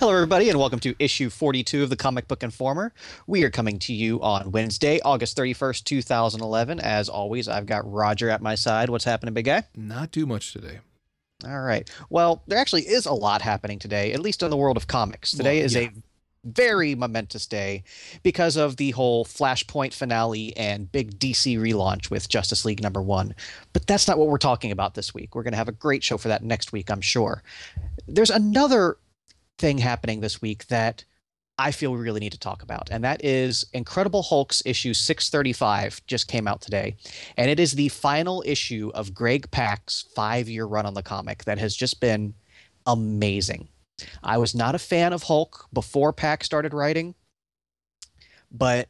Hello, everybody, and welcome to issue 42 of the Comic Book Informer. We are coming to you on Wednesday, August 31st, 2011. As always, I've got Roger at my side. What's happening, big guy? Not too much today. All right. Well, there actually is a lot happening today, at least in the world of comics. Today Well, is yeah. a very momentous day because of the whole Flashpoint finale and big DC relaunch with Justice League number one. But that's not what we're talking about this week. We're going to have a great show for that next week, I'm sure. There's another thing happening this week that I feel we really need to talk about, and that is Incredible Hulk's issue 635 just came out today, and it is the final issue of Greg Pak's five-year run on the comic that has just been amazing. I was not a fan of Hulk before Pak started writing, but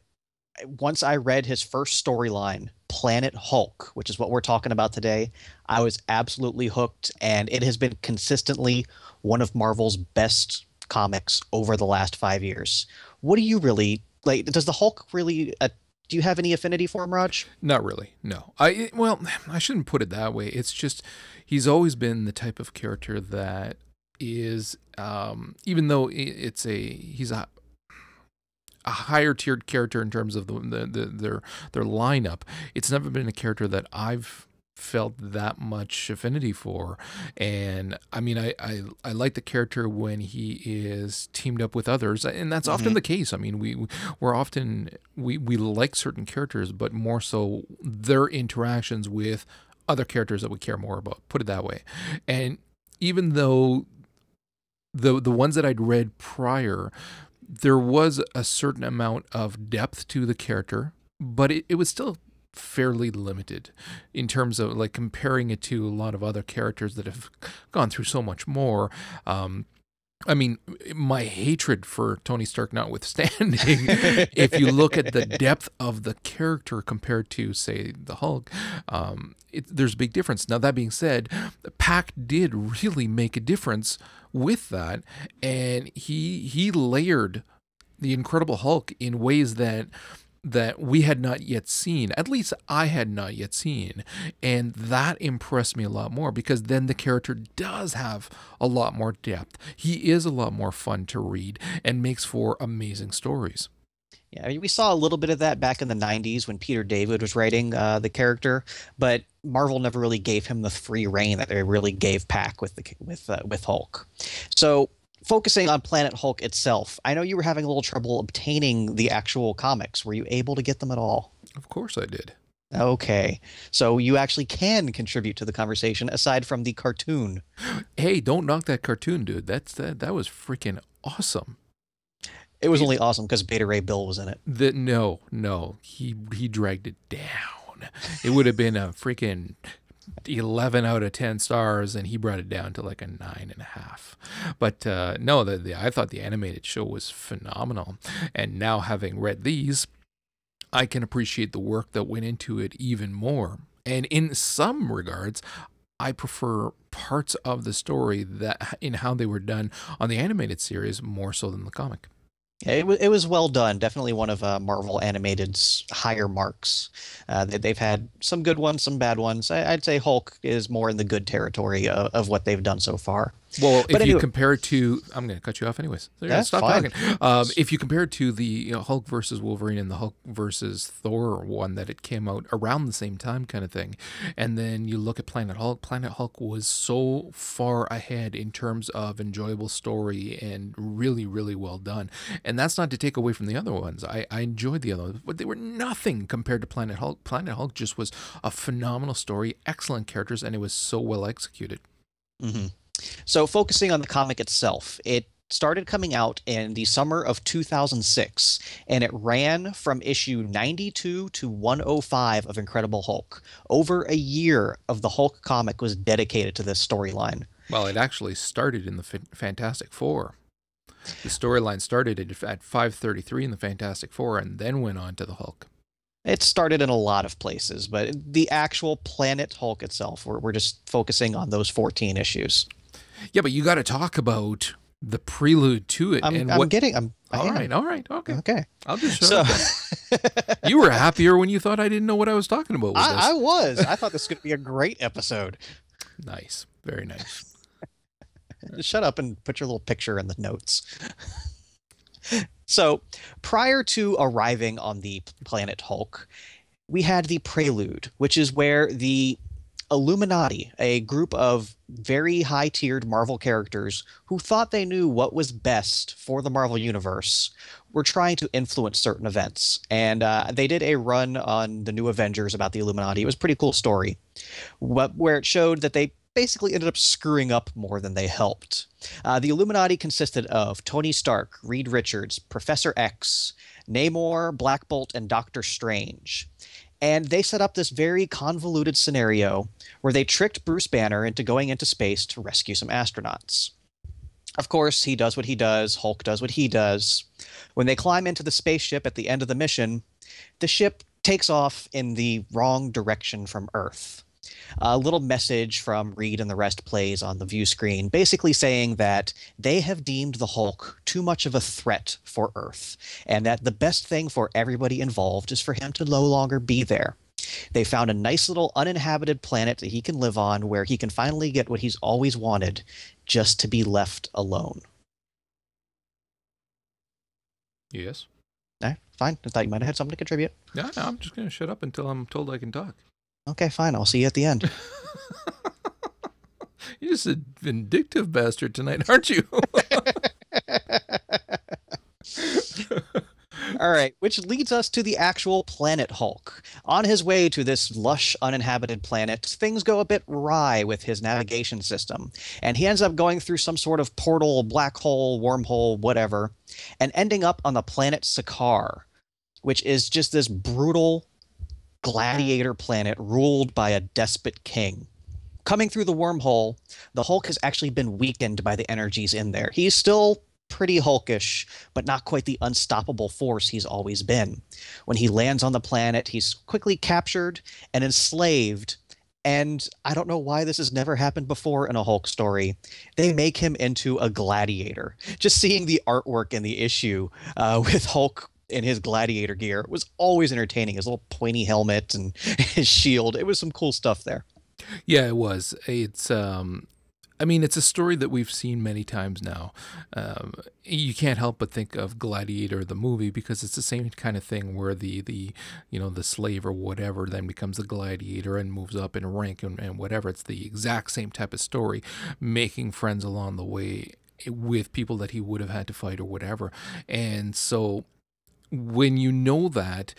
once I read his first storyline, Planet Hulk, which is what we're talking about today, I was absolutely hooked, and it has been consistently one of Marvel's best comics over the last five years. What do you really like? Does the Hulk really? Uh, do you have any affinity for him, Raj? Not really. No. I well, I shouldn't put it that way. It's just he's always been the type of character that is um even though it's a he's a a higher tiered character in terms of the, the, the their their lineup. It's never been a character that I've felt that much affinity for and i mean I, I i like the character when he is teamed up with others and that's often Mhm. the case i mean we we're often we we like certain characters but more so their interactions with other characters that we care more about put it that way and even though the the ones that i'd read prior there was a certain amount of depth to the character but it, it was still fairly limited in terms of like comparing it to a lot of other characters that have gone through so much more. Um I mean, my hatred for Tony Stark notwithstanding, if you look at the depth of the character compared to, say, the Hulk, um, it, there's a big difference. Now, that being said, Pak did really make a difference with that, and he he layered the Incredible Hulk in ways that that we had not yet seen. At least I had not yet seen. And that impressed me a lot more because then the character does have a lot more depth. He is a lot more fun to read and makes for amazing stories. Yeah, I mean, we saw a little bit of that back in the 90s when Peter David was writing uh, the character, but Marvel never really gave him the free reign that they really gave Pak with the with uh, with Hulk. So, focusing on Planet Hulk itself, I know you were having a little trouble obtaining the actual comics. Were you able to get them at all? Of course I did. Okay. So, you actually can contribute to the conversation aside from the cartoon. Hey, don't knock that cartoon, dude. That's that that was freaking awesome. It was only awesome because Beta Ray Bill was in it. That no, no. He he dragged it down. It would have been a freaking 11 out of 10 stars and he brought it down to like a nine and a half but uh no the, the i thought the animated show was phenomenal and now having read these i can appreciate the work that went into it even more and in some regards i prefer parts of the story that in how they were done on the animated series more so than the comic it was it was well done. Definitely one of uh, Marvel Animated's higher marks. Uh, they, they've had some good ones, some bad ones. I, I'd say Hulk is more in the good territory of, of what they've done so far. Well, But if you compare it to, I'm going to cut you off anyways. So you're That's stop fine. talking. Um, if you compare it to the you know, Hulk versus Wolverine and the Hulk versus Thor one that it came out around the same time, kind of thing, and then you look at Planet Hulk, Planet Hulk was so far ahead in terms of enjoyable story and really, really well done. And that's not to take away from the other ones. I, I enjoyed the other ones, but they were nothing compared to Planet Hulk. Planet Hulk just was a phenomenal story, excellent characters, and it was so well executed. hmm So focusing on the comic itself, it started coming out in the summer of 2006, and it ran from issue 92 to 105 of Incredible Hulk. Over a year of the Hulk comic was dedicated to this storyline. Well, it actually started in the Fa- Fantastic Four. The storyline started at, at 533 in the Fantastic Four and then went on to the Hulk. It started in a lot of places, but the actual Planet Hulk itself, we're, we're just focusing on those 14 issues. Yeah, but you got to talk about the prelude to it. I'm, and I'm what, getting. I'm all right, all right, okay. Okay. I'll just shut So. You were happier when you thought I didn't know what I was talking about with I, I was. I thought this to be a great episode. Nice, very nice. Just shut up and put your little picture in the notes. so, prior to arriving on the planet Hulk, we had the prelude, which is where the Illuminati, a group of very high tiered Marvel characters who thought they knew what was best for the Marvel Universe, were trying to influence certain events. And uh, they did a run on the new Avengers about the Illuminati. It was a pretty cool story, wh- where it showed that they basically ended up screwing up more than they helped. Uh, the Illuminati consisted of Tony Stark, Reed Richards, Professor X, Namor, Black Bolt, and Doctor Strange. And they set up this very convoluted scenario where they tricked Bruce Banner into going into space to rescue some astronauts. Of course, he does what he does, Hulk does what he does. When they climb into the spaceship at the end of the mission, the ship takes off in the wrong direction from Earth. A little message from Reed and the rest plays on the view screen, basically saying that they have deemed the Hulk too much of a threat for Earth, and that the best thing for everybody involved is for him to no longer be there. They found a nice little uninhabited planet that he can live on where he can finally get what he's always wanted just to be left alone. Yes. Eh, fine. I thought you might have had something to contribute. No, no, I'm just going to shut up until I'm told I can talk. Okay, fine. I'll see you at the end. You're just a vindictive bastard tonight, aren't you? All right, which leads us to the actual planet Hulk. On his way to this lush, uninhabited planet, things go a bit wry with his navigation system, and he ends up going through some sort of portal, black hole, wormhole, whatever, and ending up on the planet Sakaar, which is just this brutal gladiator planet ruled by a despot king. Coming through the wormhole, the Hulk has actually been weakened by the energies in there. He's still pretty hulkish, but not quite the unstoppable force he's always been. When he lands on the planet, he's quickly captured and enslaved. And I don't know why this has never happened before in a Hulk story. They make him into a gladiator. Just seeing the artwork in the issue uh, with Hulk in his gladiator gear was always entertaining. His little pointy helmet and his shield. It was some cool stuff there. Yeah, it was. It's um I mean, it's a story that we've seen many times now. Um, you can't help but think of Gladiator, the movie, because it's the same kind of thing where the, the you know the slave or whatever then becomes a gladiator and moves up in rank and, and whatever. It's the exact same type of story, making friends along the way with people that he would have had to fight or whatever. And so when you know that,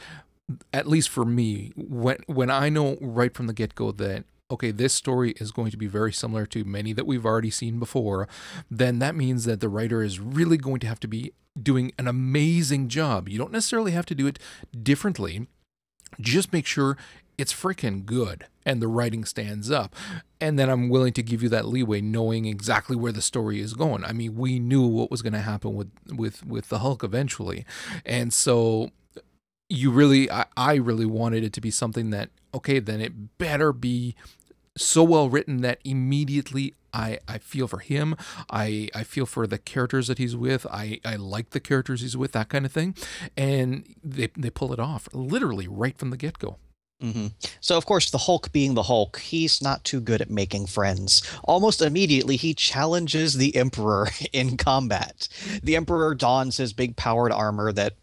at least for me, when when I know right from the get go that okay, this story is going to be very similar to many that we've already seen before, then that means that the writer is really going to have to be doing an amazing job. You don't necessarily have to do it differently. Just make sure it's freaking good and the writing stands up. And then I'm willing to give you that leeway knowing exactly where the story is going. I mean, we knew what was going to happen with with with the Hulk eventually. And so you really I, I really wanted it to be something that okay, then it better be so well written that immediately I, I feel for him. I, I feel for the characters that he's with. I, I like the characters he's with, that kind of thing. And they, they pull it off literally right from the get go. Mm-hmm. So, of course, the Hulk being the Hulk, he's not too good at making friends. Almost immediately, he challenges the Emperor in combat. The Emperor dons his big powered armor that,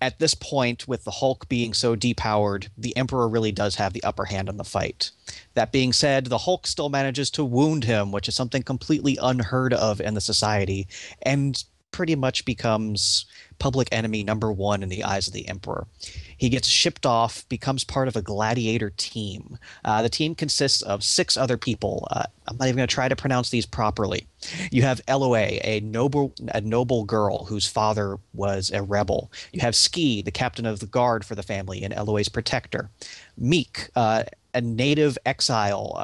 at this point, with the Hulk being so depowered, the Emperor really does have the upper hand in the fight. That being said, the Hulk still manages to wound him, which is something completely unheard of in the society, and pretty much becomes public enemy number one in the eyes of the Emperor. He gets shipped off, becomes part of a gladiator team. Uh, the team consists of six other people. Uh, I'm not even going to try to pronounce these properly. You have Elloe, a noble, a noble girl whose father was a rebel. You have Ski, the captain of the guard for the family and Elloe's protector. Miek, uh, a native exile.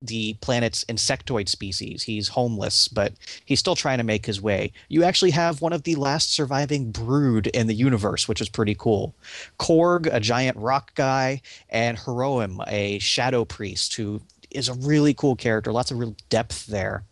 The planet's insectoid species. He's homeless, but he's still trying to make his way. You actually have one of the last surviving brood in the universe, which is pretty cool. Korg, a giant rock guy, and Hiroim, a shadow priest who is a really cool character, lots of real depth there.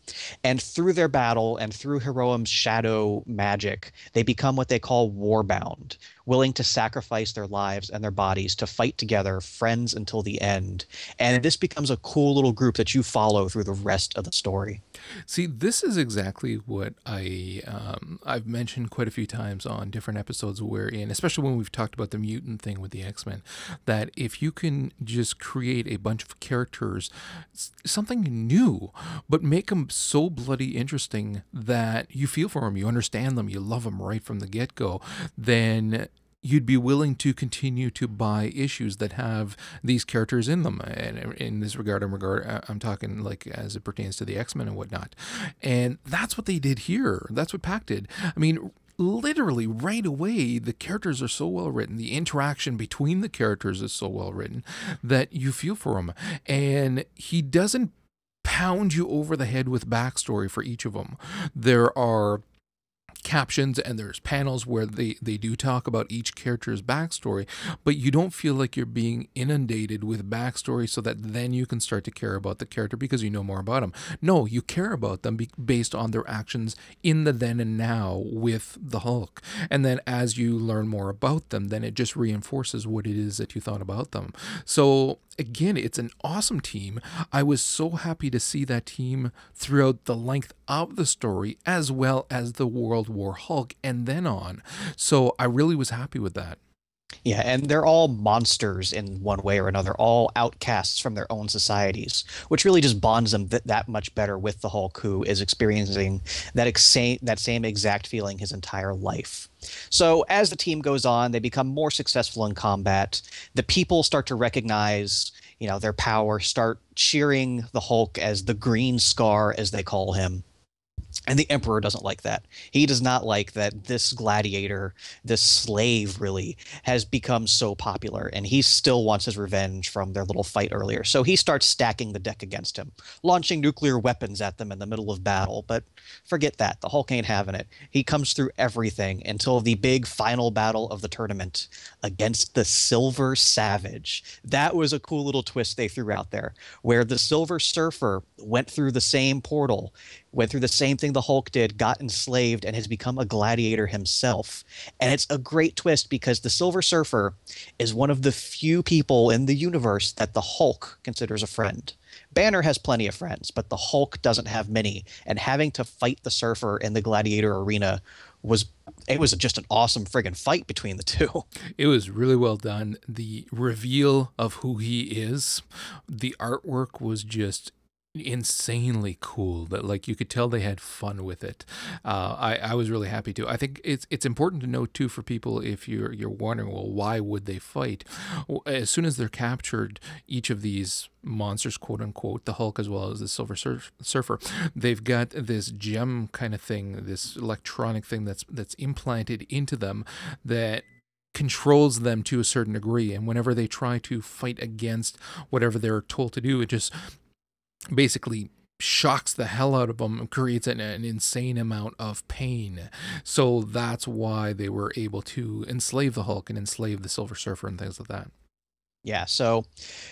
And through their battle and through Hiroim's shadow magic, they become what they call warbound, willing to sacrifice their lives and their bodies to fight together, friends until the end. And this becomes a cool little group that you follow through the rest of the story. See, this is exactly what I um, I've mentioned quite a few times on different episodes we're wherein, especially when we've talked about the mutant thing with the X Men, that if you can just create a bunch of characters, something new, but make them so bloody interesting that you feel for them, you understand them, you love them right from the get go, then you'd be willing to continue to buy issues that have these characters in them. And in this regard, I'm regard, uh, I'm talking like as it pertains to the X Men and whatnot. And that's what they did here. That's what Pak did. I mean, literally right away the characters are so well written the interaction between the characters is so well written that you feel for them and he doesn't pound you over the head with backstory for each of them there are captions and there's panels where they, they do talk about each character's backstory, but you don't feel like you're being inundated with backstory so that then you can start to care about the character because you know more about them. No, you care about them be- based on their actions in the then and now with the Hulk. And then as you learn more about them, then it just reinforces what it is that you thought about them. So again, it's an awesome team. I was so happy to see that team throughout the length of the story as well as the World War Hulk and then on. So I really was happy with that. Yeah, and they're all monsters in one way or another, all outcasts from their own societies, which really just bonds them th- that much better with the Hulk, who is experiencing that ex- that same exact feeling his entire life. So as the team goes on, they become more successful in combat. The people start to recognize, you know, their power, start cheering the Hulk as the Green Scar, as they call him. And the emperor doesn't like that. He does not like that this gladiator, this slave really, has become so popular. And he still wants his revenge from their little fight earlier. So he starts stacking the deck against him, launching nuclear weapons at them in the middle of battle. But forget that. The Hulk ain't having it. He comes through everything until the big final battle of the tournament against the Silver Savage. That was a cool little twist they threw out there, where the Silver Surfer went through the same portal went through the same thing the Hulk did, got enslaved, and has become a gladiator himself. And it's a great twist because the Silver Surfer is one of the few people in the universe that the Hulk considers a friend. Banner has plenty of friends, but the Hulk doesn't have many. And having to fight the Surfer in the gladiator arena was it was just an awesome friggin' fight between the two. It was really well done. The reveal of who he is, the artwork was just insanely cool that like you could tell they had fun with it. Uh, I, I was really happy to i think it's it's important to know too for people if you're you're wondering well why would they fight? Well, as soon as they're captured each of these monsters quote unquote the hulk as well as the silver surf, surfer they've got this gem kind of thing this electronic thing that's that's implanted into them that controls them to a certain degree. And whenever they try to fight against whatever they're told to do it just basically shocks the hell out of them and creates an, an, insane amount of pain. So that's why they were able to enslave the Hulk and enslave the Silver Surfer and things like that. Yeah, so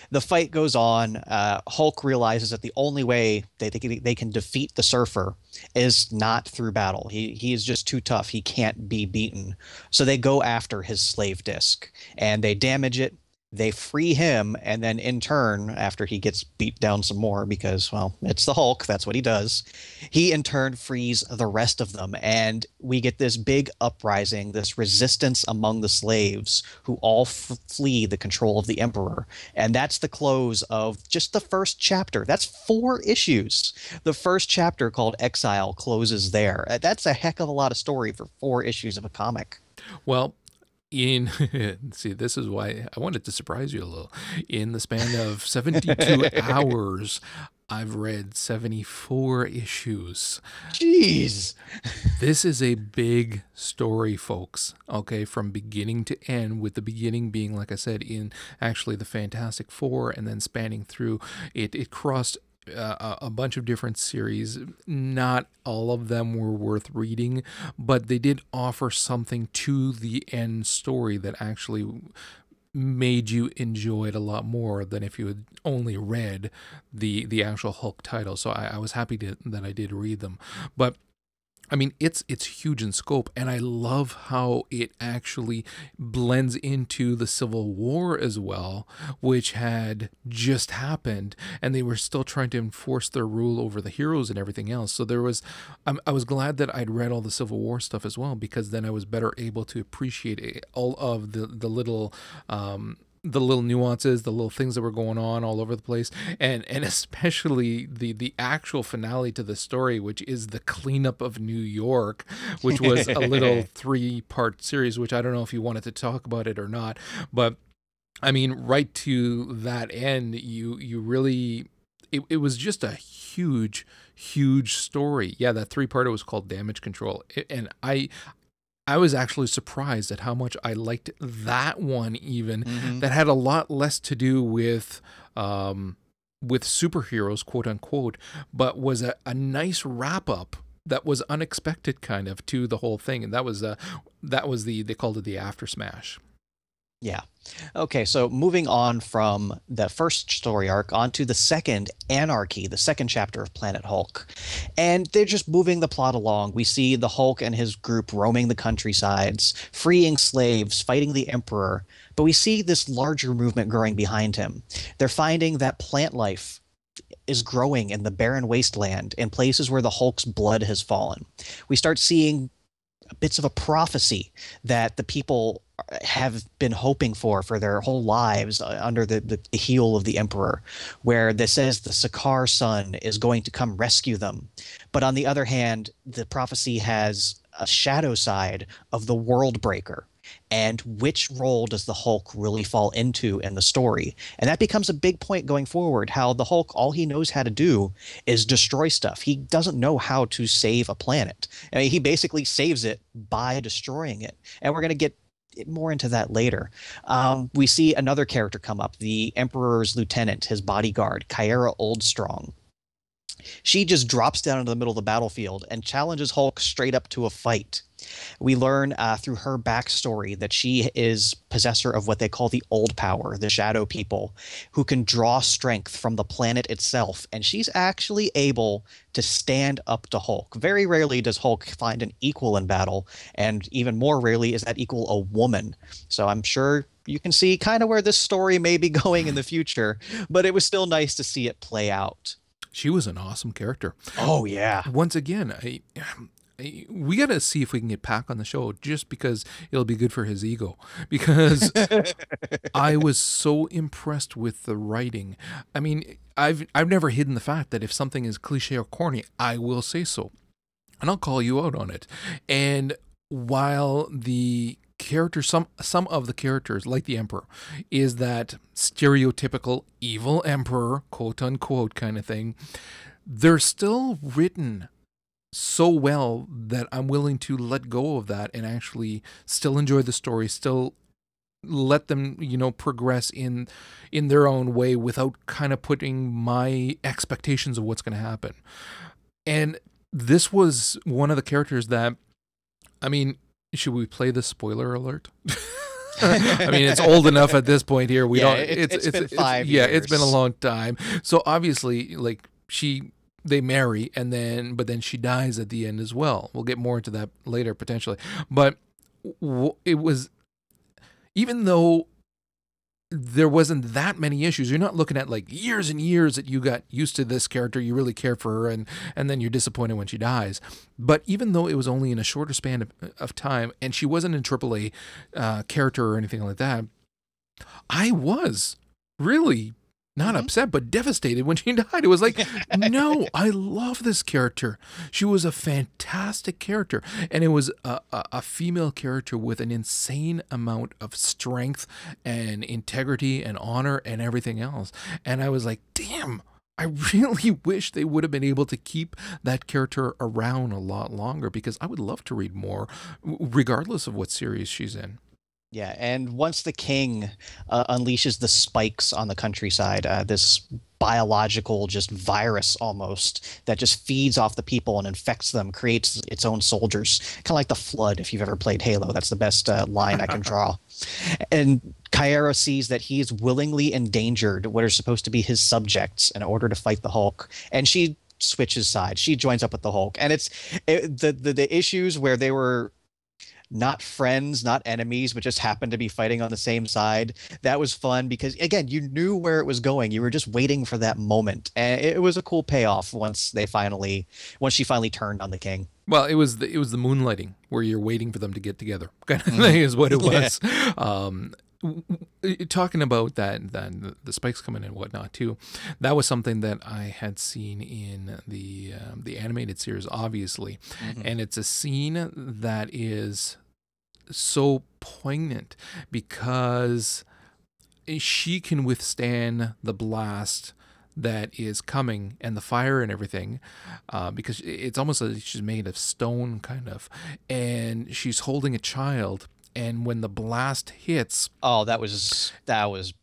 the fight goes on. Uh, Hulk realizes that the only way they, they, can, they can defeat the Surfer is not through battle. He, he is just too tough. He can't be beaten. So they go after his slave disc and they damage it they free him and then in turn after he gets beat down some more because well it's the hulk that's what he does he in turn frees the rest of them. And we get this big uprising this resistance among the slaves who all f- flee the control of the emperor. And that's the close of just the first chapter. That's four issues. The first chapter called exile closes there. That's a heck of a lot of story for four issues of a comic. Well in see this is why i wanted to surprise you a little. In the span of 72 hours i've read 74 issues. Jeez. This is a big story folks okay from beginning to end with the beginning being like i said in actually the fantastic four and then spanning through it it crossed uh, a bunch of different series. Not all of them were worth reading, but they did offer something to the end story that actually made you enjoy it a lot more than if you had only read the the actual Hulk title. So I, I was happy to, that I did read them. But I mean, it's it's huge in scope, and I love how it actually blends into the Civil War as well, which had just happened, and they were still trying to enforce their rule over the heroes and everything else. So there was, I'm, I was glad that I'd read all the Civil War stuff as well, because then I was better able to appreciate all of the the little um, the little nuances, the little things that were going on all over the place, and and especially the the actual finale to the story, which is the cleanup of New York, which was a little three part series. Which I don't know if you wanted to talk about it or not, but I mean, right to that end, you you really it, it was just a huge huge story yeah that three part it was called damage control and i I was actually surprised at how much I liked that one, even mm-hmm. that had a lot less to do with um, with superheroes, quote unquote, but was a, a nice wrap up that was unexpected, kind of to the whole thing, and that was uh, that was the they called it the after smash. Yeah. Okay, so moving on from the first story arc onto the second, Anarchy, the second chapter of Planet Hulk. And they're just moving the plot along. We see the Hulk and his group roaming the countrysides, freeing slaves, fighting the Emperor. But we see this larger movement growing behind him. They're finding that plant life is growing in the barren wasteland in places where the Hulk's blood has fallen. We start seeing bits of a prophecy that the people have been hoping for for their whole lives uh, under the, the, the, heel of the emperor where this says the Sakaarson is going to come rescue them. But on the other hand the prophecy has a shadow side of the world breaker and which role does the Hulk really fall into in the story? And that becomes a big point going forward. How the Hulk, all he knows how to do is destroy stuff. He doesn't know how to save a planet. I mean, he basically saves it by destroying it. And we're going to get more into that later. Um, we see another character come up, the Emperor's lieutenant, his bodyguard, Caiera Oldstrong. She just drops down into the middle of the battlefield and challenges Hulk straight up to a fight. We learn uh, through her backstory that she is possessor of what they call the old power, the shadow people, who can draw strength from the planet itself. And she's actually able to stand up to Hulk. Very rarely does Hulk find an equal in battle, and even more rarely is that equal a woman. So I'm sure you can see kind of where this story may be going in the future, but it was still nice to see it play out. She was an awesome character. Oh yeah. Once again, I we got to see if we can get Pak on the show just because it'll be good for his ego. Because I was so impressed with the writing. I mean, I've I've never hidden the fact that if something is cliche or corny, I will say so, and I'll call you out on it. And while the characters some some of the characters like the emperor is that stereotypical evil emperor quote unquote kind of thing they're still written so well that I'm willing to let go of that and actually still enjoy the story, still let them, you know, progress in in their own way without kind of putting my expectations of what's going to happen. And this was one of the characters that I mean, should we play the spoiler alert? I mean, it's old enough at this point here. We yeah, don't. It's, it's, it's been it's, five. yeah, it's been a long time. So obviously, like she they marry and then but then she dies at the end as well. We'll get more into that later potentially. But w- it was even though there wasn't that many issues. You're not looking at like years and years that you got used to this character, you really care for her, and and then you're disappointed when she dies. But even though it was only in a shorter span of, of time, and she wasn't in AAA uh, character or anything like that, I was really not mm-hmm. upset but devastated when she died it was like no i love this character she was a fantastic character and it was a, a, a, female character with an insane amount of strength and integrity and honor and everything else and i was like damn I really wish they would have been able to keep that character around a lot longer because I would love to read more, regardless of what series she's in. Yeah, and once the king uh, unleashes the spikes on the countryside, uh, this biological just virus almost that just feeds off the people and infects them creates its own soldiers. Kind of like the flood if you've ever played halo that's the best uh, line i can draw. And Caiera sees that he's willingly endangered what are supposed to be his subjects in order to fight the hulk and she switches sides. She joins up with the hulk and it's it, the, the the issues where they were not friends, not enemies, but just happened to be fighting on the same side. That was fun because again, you knew where it was going. You were just waiting for that moment, and it was a cool payoff once they finally, once she finally turned on the king. Well, it was the it was the moonlighting where you're waiting for them to get together, kind of thing is what it was. Yeah. Um, talking about that that the spikes coming and whatnot too that was something that i had seen in the um, the animated series obviously mm-hmm. and it's a scene that is so poignant because she can withstand the blast that is coming and the fire and everything uh, because it's almost like she's made of stone kind of and she's holding a child and when the blast hits oh that was that was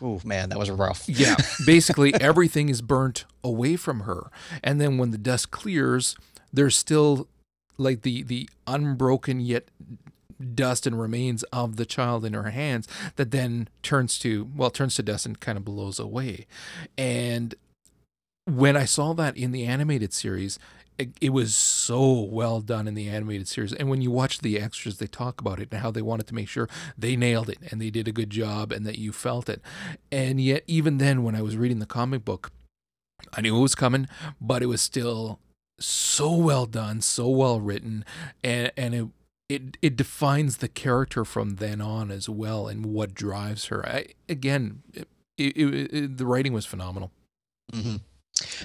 oh man that was rough. Yeah basically everything is burnt away from her. And then when the dust clears there's still like the the unbroken yet dust and remains of the child in her hands that then turns to well turns to dust and kind of blows away. And when i saw that in the animated series it, it, was so well done in the animated series and when you watch the extras they talk about it and how they wanted to make sure they nailed it and they did a good job and that you felt it and yet even then when i was reading the comic book i knew it was coming but it was still so well done so well written and and it it it defines the character from then on as well and what drives her. I, again, it, it, it, the writing was phenomenal. Mm-hmm.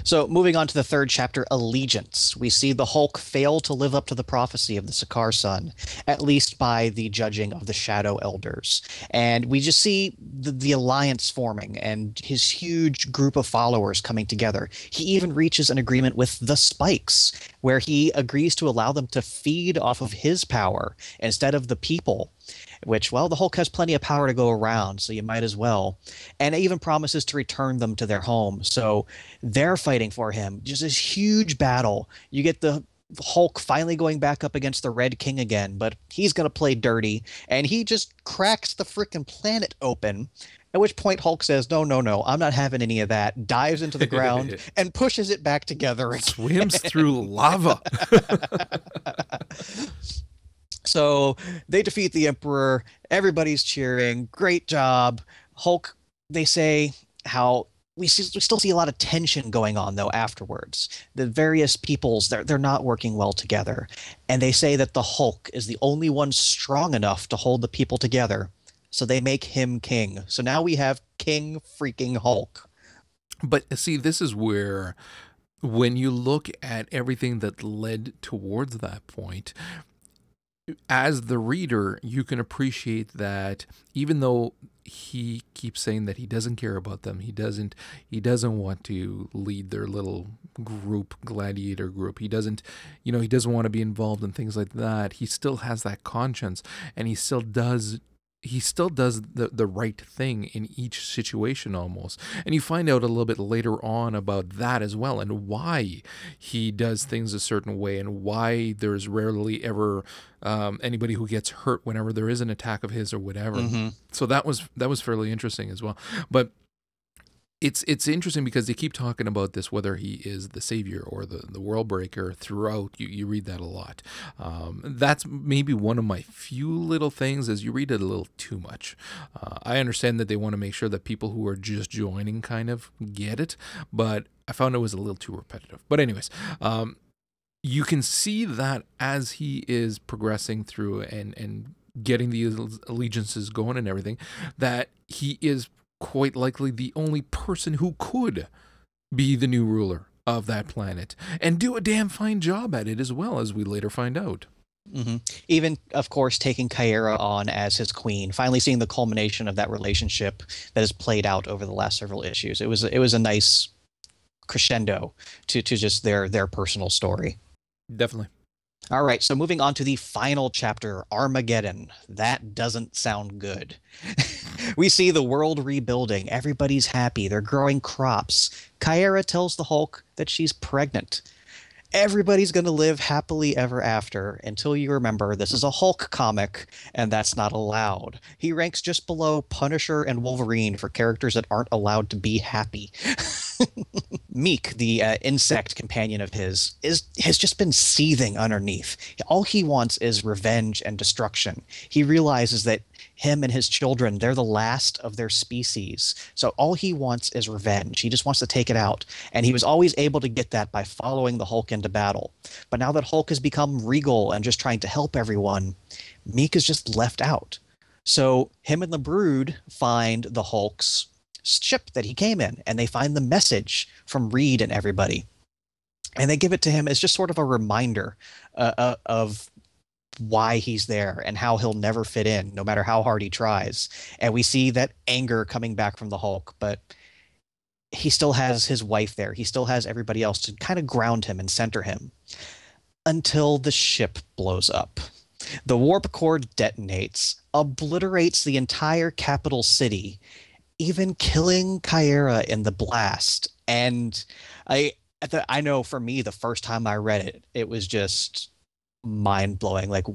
So, moving on to the third chapter, Allegiance, we see the Hulk fail to live up to the prophecy of the Sakaarson, at least by the judging of the Shadow Elders. And we just see the, the alliance forming and his huge group of followers coming together. He even reaches an agreement with the Spikes, where he agrees to allow them to feed off of his power instead of the people which, well, the Hulk has plenty of power to go around, so you might as well. And it even promises to return them to their home. So they're fighting for him. Just this huge battle. You get the Hulk finally going back up against the Red King again, but he's going to play dirty, and he just cracks the freaking planet open. At which point Hulk says, "No, no, no, I'm not having any of that." Dives into the ground and pushes it back together. Again. Swims through lava. So they defeat the Emperor. Everybody's cheering. Great job. Hulk, they say how we, see, we still see a lot of tension going on though afterwards. The various peoples they're they're not working well together, and they say that the Hulk is the only one strong enough to hold the people together. So they make him king. So now we have King freaking Hulk. But see, this is where when you look at everything that led towards that point, as the reader, you can appreciate that even though he keeps saying that he doesn't care about them, he doesn't he doesn't want to lead their little group gladiator group. He doesn't, you know, he doesn't want to be involved in things like that. He still has that conscience and he still does he still does the, the right thing in each situation almost. And you find out a little bit later on about that as well and why he does things a certain way and why there's rarely ever um, anybody who gets hurt whenever there is an attack of his or whatever. Mm-hmm. So that was that was fairly interesting as well. But it's it's interesting because they keep talking about this whether he is the savior or the, the world breaker throughout. You, you read that a lot. Um, that's maybe one of my few little things as you read it a little too much. Uh, i understand that they want to make sure that people who are just joining kind of get it but i found it was a little too repetitive. But anyways um, you can see that as he is progressing through and and getting these allegiances going and everything that he is quite likely the only person who could be the new ruler of that planet and do a damn fine job at it as well, as we later find out. Mm-hmm. Even, of course, taking Caiera on as his queen, finally seeing the culmination of that relationship that has played out over the last several issues. It was it was a nice crescendo to to just their their personal story. Definitely. All right, so moving on to the final chapter, Armageddon. That doesn't sound good. we see the world rebuilding. Everybody's happy. They're growing crops. Caiera tells the Hulk that she's pregnant everybody's going to live happily ever after until you remember this is a Hulk comic and that's not allowed. He ranks just below Punisher and Wolverine for characters that aren't allowed to be happy. Miek, the uh, insect companion of his, is has just been seething underneath. All he wants is revenge and destruction. He realizes that him and his children, they're the last of their species. So all he wants is revenge. He just wants to take it out. And he was always able to get that by following the Hulk into battle. But now that Hulk has become regal and just trying to help everyone, Miek is just left out. So him and the Brood find the Hulk's ship that he came in, and they find the message from Reed and everybody. And they give it to him as just sort of a reminder uh, uh, of why he's there and how he'll never fit in no matter how hard he tries. And we see that anger coming back from the Hulk, but he still has his wife there. He still has everybody else to kind of ground him and center him until the ship blows up. The warp core detonates, obliterates the entire capital city, even killing Caiera in the blast. And I I know for me the first time I read it, it was just mind blowing. Like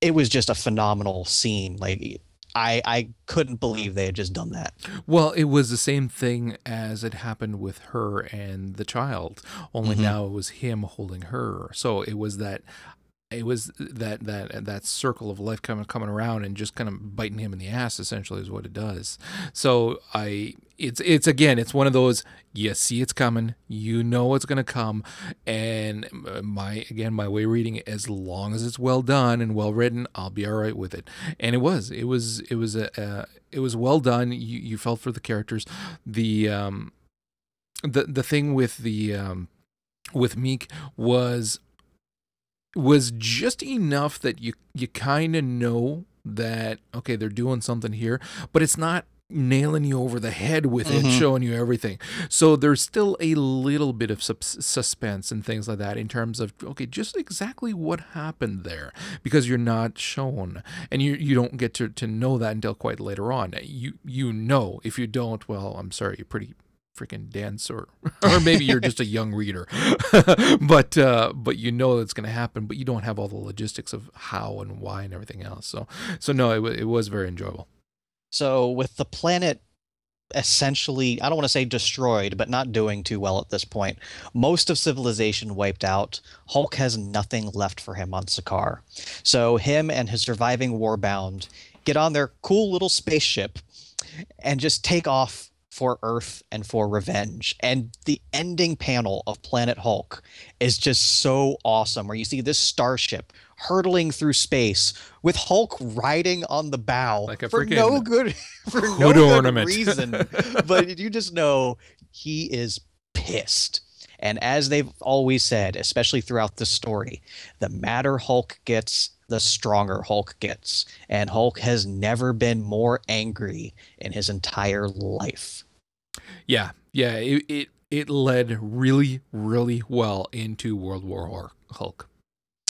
it was just a phenomenal scene. Like I I couldn't believe they had just done that. Well, it was the same thing as it happened with her and the child. Only mm-hmm. now it was him holding her. So it was that it was that that that circle of life coming coming around and just kind of biting him in the ass essentially is what it does. So i it's it's again it's one of those you see it's coming you know it's going to come and my again my way reading it as long as it's well done and well written i'll be all right with it. And it was it was it was a, uh, it was well done. You you felt for the characters. The um the the thing with the um with Miek was was just enough that you you kind of know that okay they're doing something here but it's not nailing you over the head with it mm-hmm. showing you everything. So there's still a little bit of suspense and things like that in terms of okay just exactly what happened there because you're not shown. And you you don't get to, to know that until quite later on. You you know. If you don't well i'm sorry you're pretty freaking dense or maybe you're just a young reader. But uh but you know that's going to happen but you don't have all the logistics of how and why and everything else. So so no it, it was very enjoyable. So with the planet essentially i don't want to say destroyed but not doing too well at this point most of civilization wiped out. Hulk has nothing left for him on Sakaar. So him and his surviving warbound get on their cool little spaceship and just take off for Earth and for revenge. And the ending panel of Planet Hulk is just so awesome, where you see this starship hurtling through space with Hulk riding on the bow like for no good for no good reason. but you just know he is pissed. And as they've always said, especially throughout the story, the madder Hulk gets, the stronger Hulk gets. And Hulk has never been more angry in his entire life. Yeah, yeah, it it, it led really, really well into World War Hulk.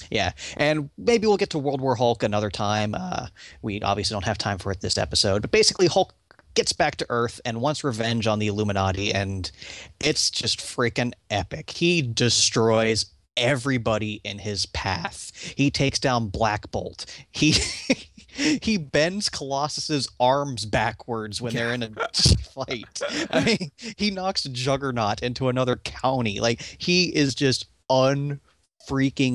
Yeah, and maybe we'll get to World War Hulk another time. Uh, we obviously don't have time for it this episode, but basically Hulk gets back to Earth and wants revenge on the Illuminati, and it's just freaking epic. He destroys everybody in his path. He takes down Black Bolt. He he bends Colossus's arms backwards when they're in a fight. I mean, he knocks Juggernaut into another county. Like he is just unfreaking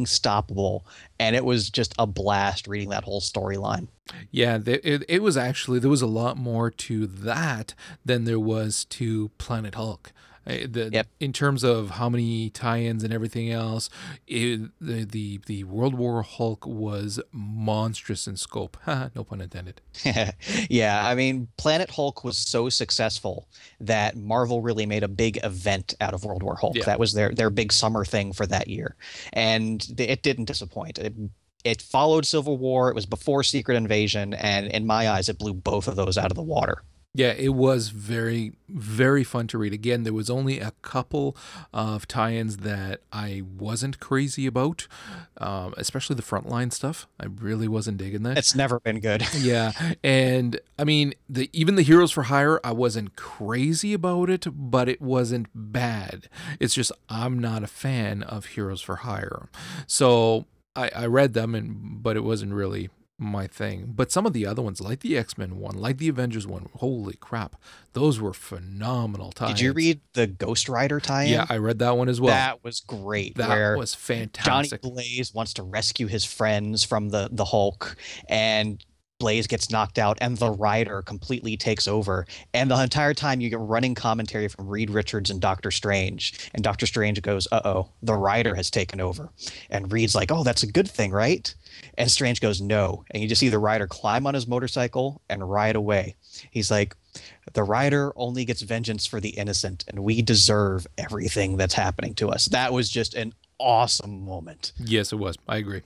stoppable, and it was just a blast reading that whole storyline. Yeah, it, it was actually there was a lot more to that than there was to Planet Hulk. The, yep. In terms of how many tie-ins and everything else, it, the, the the World War Hulk was monstrous in scope. no pun intended. yeah, I mean, Planet Hulk was so successful that Marvel really made a big event out of World War Hulk. Yeah. That was their their big summer thing for that year, and it didn't disappoint. It, it followed Civil War. It was before Secret Invasion, and in my eyes, it blew both of those out of the water. Yeah, it was very, very fun to read. Again, there was only a couple of tie-ins that I wasn't crazy about, um, especially the frontline stuff. I really wasn't digging that. It's never been good. yeah, and I mean, the even the Heroes for Hire, I wasn't crazy about it, but it wasn't bad. It's just I'm not a fan of Heroes for Hire, so I, I read them, and but it wasn't really my thing. But some of the other ones, like the X Men one, like the Avengers one, holy crap, those were phenomenal tie Did you read the Ghost Rider tie-in? Yeah, I read that one as well. That was great. that was Johnny fantastic. Blaze wants to rescue his friends from the the Hulk, and Blaze gets knocked out, and the Rider completely takes over. And the entire time, you get running commentary from Reed Richards and Doctor Strange. And Doctor Strange goes, "Uh oh, the Rider has taken over." And Reed's like, "Oh, that's a good thing, right?" And Strange goes, "No." And you just see the Rider climb on his motorcycle and ride away. He's like. The rider only gets vengeance for the innocent, and we deserve everything that's happening to us. That was just an awesome moment. yes, it was. I agree.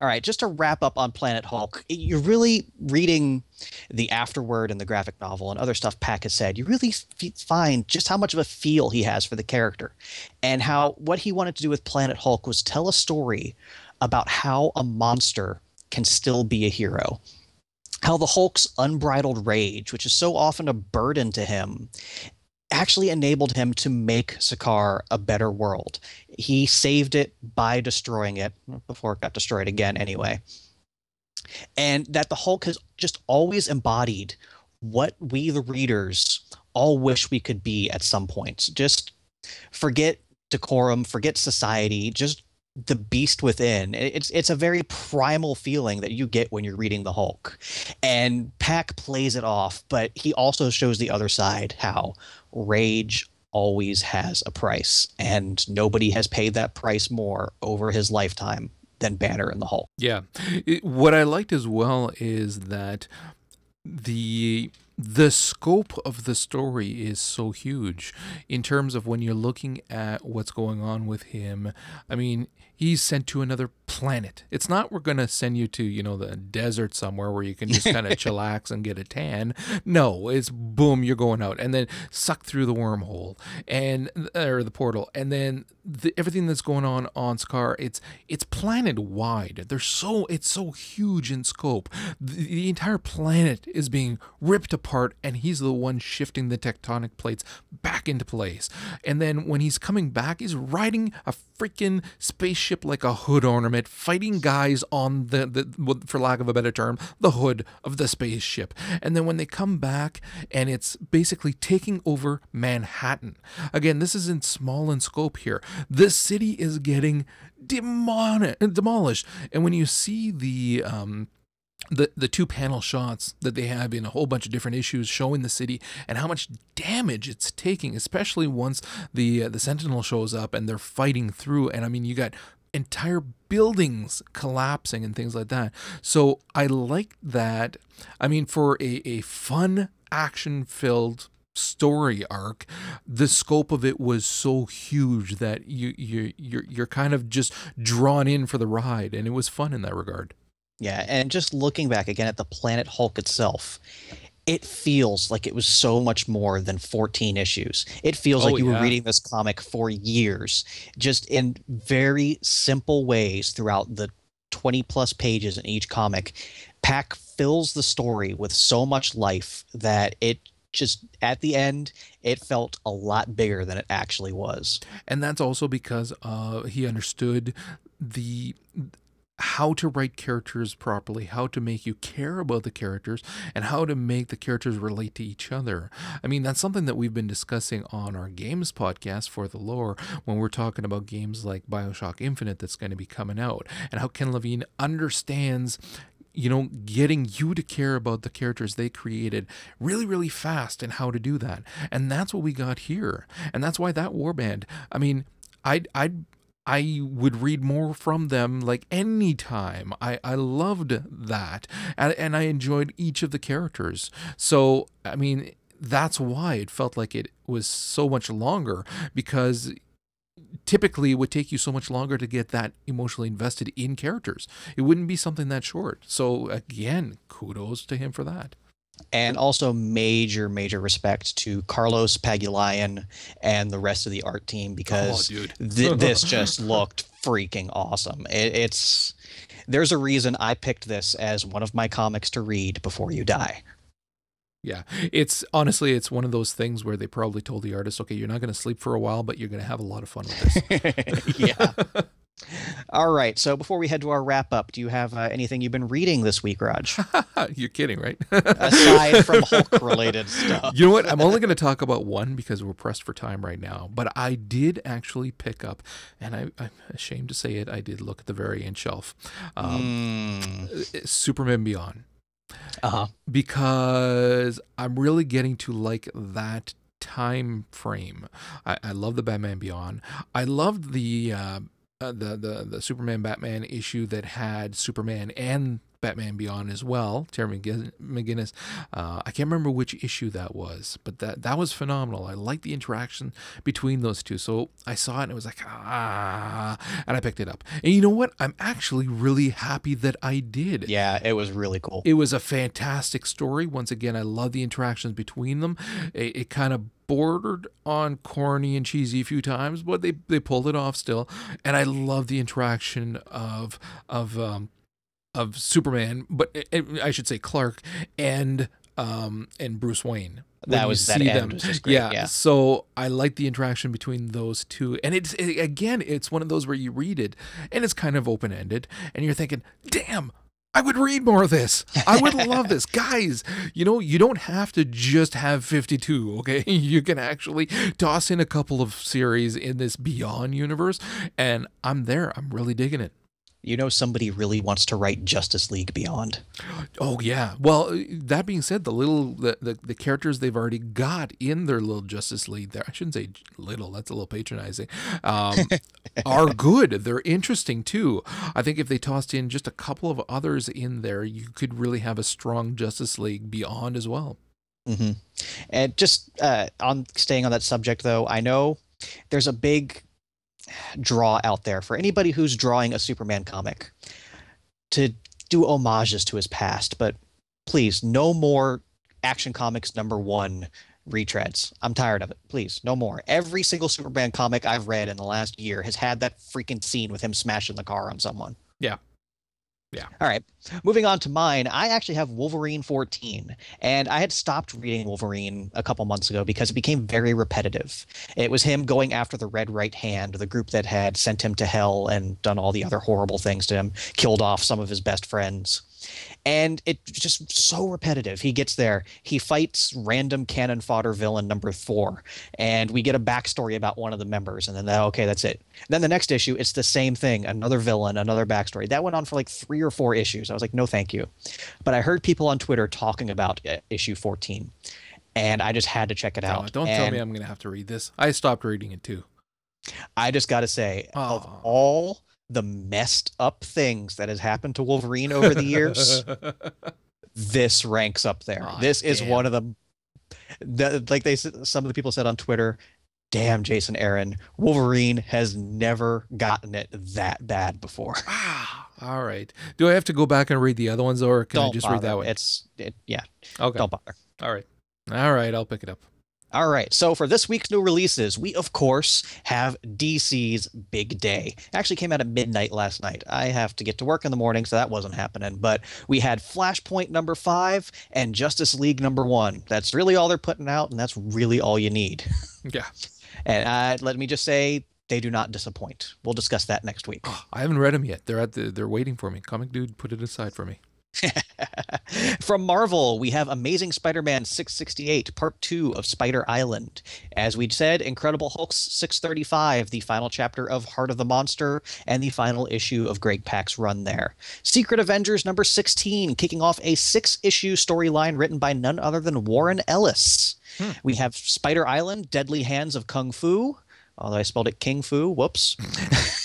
All right, just to wrap up on Planet Hulk, you're really reading the afterword and the graphic novel and other stuff Pak has said. You really f- find just how much of a feel he has for the character and how what he wanted to do with Planet Hulk was tell a story about how a monster can still be a hero. How the Hulk's unbridled rage, which is so often a burden to him, actually enabled him to make Sakaar a better world. He saved it by destroying it before it got destroyed again, anyway. And that the Hulk has just always embodied what we, the readers, all wish we could be at some point. Just forget decorum, forget society, just the beast within. It's it's a very primal feeling that you get when you're reading the Hulk. And Pak plays it off, but he also shows the other side how rage always has a price and nobody has paid that price more over his lifetime than Banner and the Hulk. Yeah. It- what I liked as well is that the the scope of the story is so huge in terms of when you're looking at what's going on with him. I mean, he's sent to another planet. It's not we're going to send you to, you know, the desert somewhere where you can just kind of chillax and get a tan. No, it's boom, you're going out and then suck through the wormhole and or the portal and then the, everything that's going on on Sakaar, it's it's planet wide. They're so it's so huge in scope. The, the entire planet is being ripped apart, and he's the one shifting the tectonic plates back into place. And then when he's coming back, he's riding a freaking spaceship like a hood ornament, fighting guys on the, the for lack of a better term, the hood of the spaceship. And then when they come back, and it's basically taking over Manhattan. Again, this is in small in scope here. This city is getting demon- demolished. And when you see the um, the the two panel shots that they have in a whole bunch of different issues showing the city and how much damage it's taking, especially once the uh, the Sentinel shows up and they're fighting through. And I mean, you got entire buildings collapsing and things like that. So I like that. I mean, for a, a fun action filled story arc the scope of it was so huge that you you you're, you're kind of just drawn in for the ride and it was fun in that regard Yeah, and just looking back again at the Planet Hulk itself, it feels like it was so much more than 14 issues. It feels Oh, like you yeah. were reading this comic for years, just in very simple ways throughout the 20 plus pages in each comic. Pak fills the story with so much life that it just at the end it felt a lot bigger than it actually was. and that's also because uh, he understood the how to write characters properly, how to make you care about the characters, and how to make the characters relate to each other. I mean, that's something that we've been discussing on our games podcast for the lore when we're talking about games like Bioshock Infinite that's going to be coming out, and how Ken Levine understands you know, getting you to care about the characters they created really, really fast and how to do that. And that's what we got here. And that's why that warband, I mean, I'd, I'd, I would read more from them like anytime. I, I loved that. And, and I enjoyed each of the characters. So, I mean, that's why it felt like it was so much longer because typically it would take you so much longer to get that emotionally invested in characters. It wouldn't be something that short. So again, kudos to him for that. And also major, major respect to Carlos Pagulayan and the rest of the art team oh, because oh, th- this just looked freaking awesome. It, it's there's a reason I picked this as one of my comics to read before you die. Yeah, it's honestly, it's one of those things where they probably told the artist, okay, you're not going to sleep for a while, but you're going to have a lot of fun with this. yeah. All right. So before we head to our wrap up, do you have uh, anything you've been reading this week, Raj? You're kidding, right? Aside from Hulk related stuff. You know what? I'm only going to talk about one because we're pressed for time right now. But I did actually pick up, and I, am ashamed to say it, I did look at the very end shelf. Um, mm. Superman Beyond. Uh-huh. Because I'm really getting to like that time frame. I, I love the Batman Beyond. I loved the uh, uh, the the the Superman Batman issue that had Superman and Batman Beyond as well. Terry McGinnis. Uh, I can't remember which issue that was, but that that was phenomenal. I liked the interaction between those two. So I saw it and it was like ah, and I picked it up. And you know what? I'm actually really happy that I did. Yeah, it was really cool. It was a fantastic story. Once again, I love the interactions between them. It, it kind of bordered on corny and cheesy a few times, but they they pulled it off still. And I love the interaction of of um, of Superman, but it, it, I should say Clark and um and Bruce Wayne. That was that end was just great. Yeah, yeah. So I like the interaction between those two, and it's it, again, it's one of those where you read it and it's kind of open ended, and you're thinking, "Damn, I would read more of this. I would love this. Guys, you know, you don't have to just have 52, okay? You can actually toss in a couple of series in this Beyond universe, and I'm there. I'm really digging it you know somebody really wants to write Justice League Beyond. Oh yeah. Well, that being said, the little the, the, the characters they've already got in their little Justice League there, I shouldn't say little, that's a little patronizing. Um, are good. They're interesting too. I think if they tossed in just a couple of others in there, you could really have a strong Justice League Beyond as well. Mm-hmm. And just uh, on staying on that subject, though, I know there's a big draw out there for anybody who's drawing a Superman comic to do homages to his past. But please, no more Action Comics number one retreads. I'm tired of it. Please, no more. Every single Superman comic I've read in the last year has had that freaking scene with him smashing the car on someone. Yeah. Yeah. All right. Moving on to mine, I actually have Wolverine 14, and I had stopped reading Wolverine a couple months ago because it became very repetitive. It was him going after the Red Right Hand, the group that had sent him to hell and done all the other horrible things to him, killed off some of his best friends and it's just so repetitive. He gets there, he fights random cannon fodder villain number four, and we get a backstory about one of the members, and then that, okay, that's it. then the next issue, it's the same thing, another villain, another backstory. That went on for like three or four issues. I was like, no, thank you. But I heard people on Twitter talking about uh, issue 14, and I just had to check it out. don't and tell me I'm going to have to read this. I stopped reading it too. I just got to say, oh. of all the messed up things that has happened to Wolverine over the years, this ranks up there. Oh, this is one of the, the like they some of the people said on Twitter, damn Jason Aaron, Wolverine has never gotten it that bad before. Ah, all right. Do I have to go back and read the other ones or can Don't I just bother. read that one? It's it, yeah. Okay. Don't bother. All right. All right, I'll pick it up. All right. So for this week's new releases, we of course have DC's Big Day. It actually came out at midnight last night. I have to get to work in the morning, so that wasn't happening. But we had Flashpoint number five and Justice League number one. That's really all they're putting out, and that's really all you need. Yeah. and uh, let me just say, they do not disappoint. We'll discuss that next week. Oh, I haven't read them yet. They're at the, they're waiting for me. Comic Dude, put it aside for me. From Marvel, we have Amazing Spider Man 668, Part 2 of Spider Island. As we said, Incredible Hulk 635, the final chapter of Heart of the Monster, and the final issue of Greg Pak's run there. Secret Avengers number 16, kicking off a six issue storyline written by none other than Warren Ellis. Hmm. We have Spider Island, Deadly Hands of Kung Fu, although I spelled it King Fu. Whoops.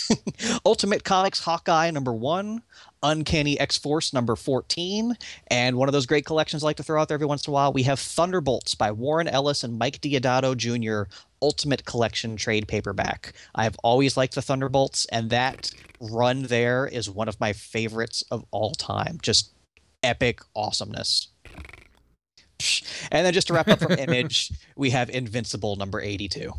Ultimate Comics Hawkeye number one, Uncanny X Force number 14, and one of those great collections I like to throw out there every once in a while. We have Thunderbolts by Warren Ellis and Mike Deodato Jr. Ultimate Collection trade paperback. I've always liked the Thunderbolts, and that run there is one of my favorites of all time. Just epic awesomeness. And then just to wrap up from Image, we have Invincible number 82.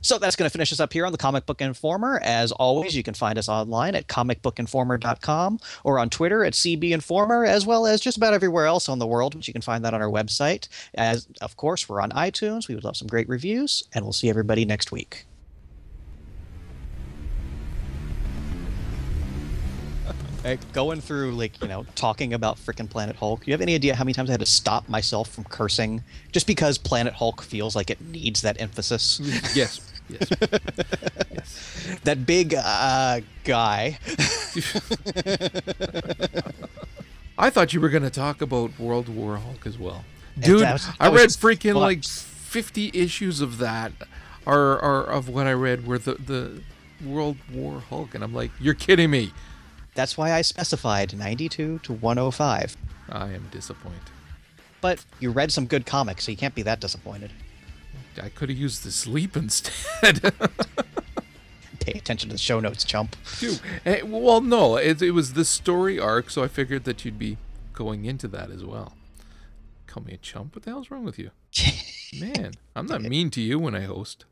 So that's going to finish us up here on the Comic Book Informer. As always, you can find us online at comicbookinformer.com or on Twitter at CB Informer, as well as just about everywhere else on the world, which you can find that on our website. As of course, we're on iTunes. We would love some great reviews, and we'll see everybody next week. Like, going through like you know talking about freaking Planet Hulk. You have any idea how many times I had to stop myself from cursing just because Planet Hulk feels like it needs that emphasis? yes. Yes. yes. That big uh, guy. I thought you were going to talk about World War Hulk as well. Dude, was- I I read freaking like 50 issues of that are, are of what I read were the, the World War Hulk. And I'm like, you're kidding me. That's why I specified 92 to 105. I am disappointed. But you read some good comics, so you can't be that disappointed. I could have used the sleep instead. Pay attention to the show notes, chump. Dude, eh, well, no, it, it was the story arc, so I figured that you'd be going into that as well. Call me a chump? What the hell's wrong with you? Man, I'm not mean to you when I host.